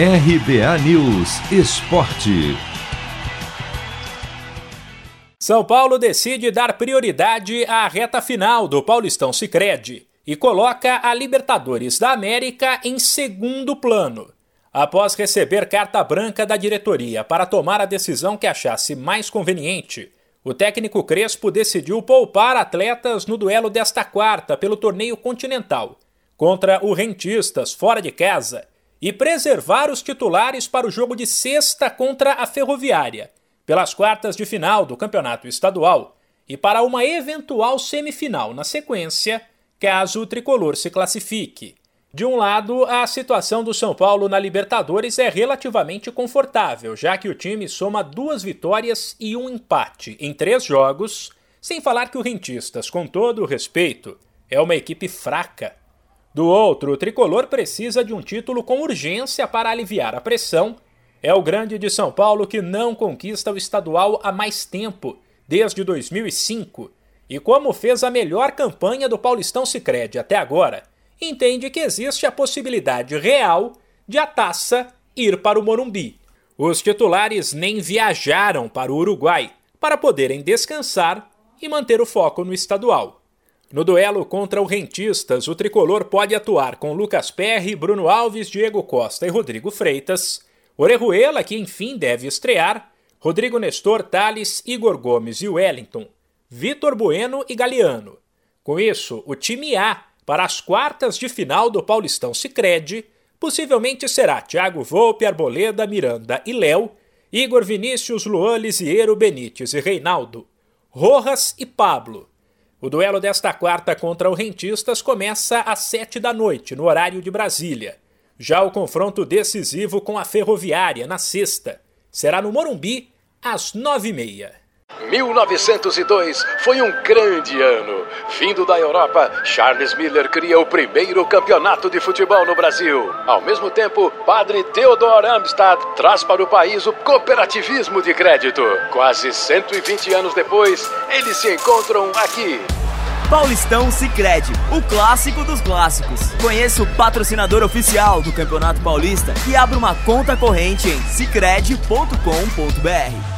RBA News Esporte. São Paulo decide dar prioridade à reta final do Paulistão Sicredi e coloca a Libertadores da América em segundo plano. Após receber carta branca da diretoria para tomar a decisão que achasse mais conveniente, o técnico Crespo decidiu poupar atletas no duelo desta quarta pelo torneio continental contra o Rentistas fora de casa e preservar os titulares para o jogo de sexta contra a Ferroviária, pelas quartas de final do Campeonato Estadual e para uma eventual semifinal na sequência, caso o tricolor se classifique. De um lado, a situação do São Paulo na Libertadores é relativamente confortável, já que o time soma duas vitórias e um empate em três jogos, sem falar que o Rentistas, com todo o respeito, é uma equipe fraca do outro, o tricolor precisa de um título com urgência para aliviar a pressão. É o grande de São Paulo que não conquista o estadual há mais tempo, desde 2005, e como fez a melhor campanha do Paulistão Sicredi até agora, entende que existe a possibilidade real de a taça ir para o Morumbi. Os titulares nem viajaram para o Uruguai para poderem descansar e manter o foco no estadual. No duelo contra o Rentistas, o tricolor pode atuar com Lucas Perry, Bruno Alves, Diego Costa e Rodrigo Freitas, Orejuela, que enfim deve estrear, Rodrigo Nestor, Thales, Igor Gomes e Wellington, Vitor Bueno e Galeano. Com isso, o time A para as quartas de final do Paulistão Sicredi possivelmente será Thiago Volpe, Arboleda, Miranda e Léo, Igor Vinícius, Luan Lisiero, Benítez e Reinaldo, Rojas e Pablo, o duelo desta quarta contra o Rentistas começa às sete da noite, no horário de Brasília. Já o confronto decisivo com a Ferroviária, na sexta, será no Morumbi, às nove e meia. 1902 foi um grande ano. Vindo da Europa, Charles Miller cria o primeiro campeonato de futebol no Brasil. Ao mesmo tempo, padre Theodor Amstad traz para o país o cooperativismo de crédito. Quase 120 anos depois, eles se encontram aqui. Paulistão Sicredi, o clássico dos clássicos. Conheça o patrocinador oficial do Campeonato Paulista e abra uma conta corrente em sicredi.com.br.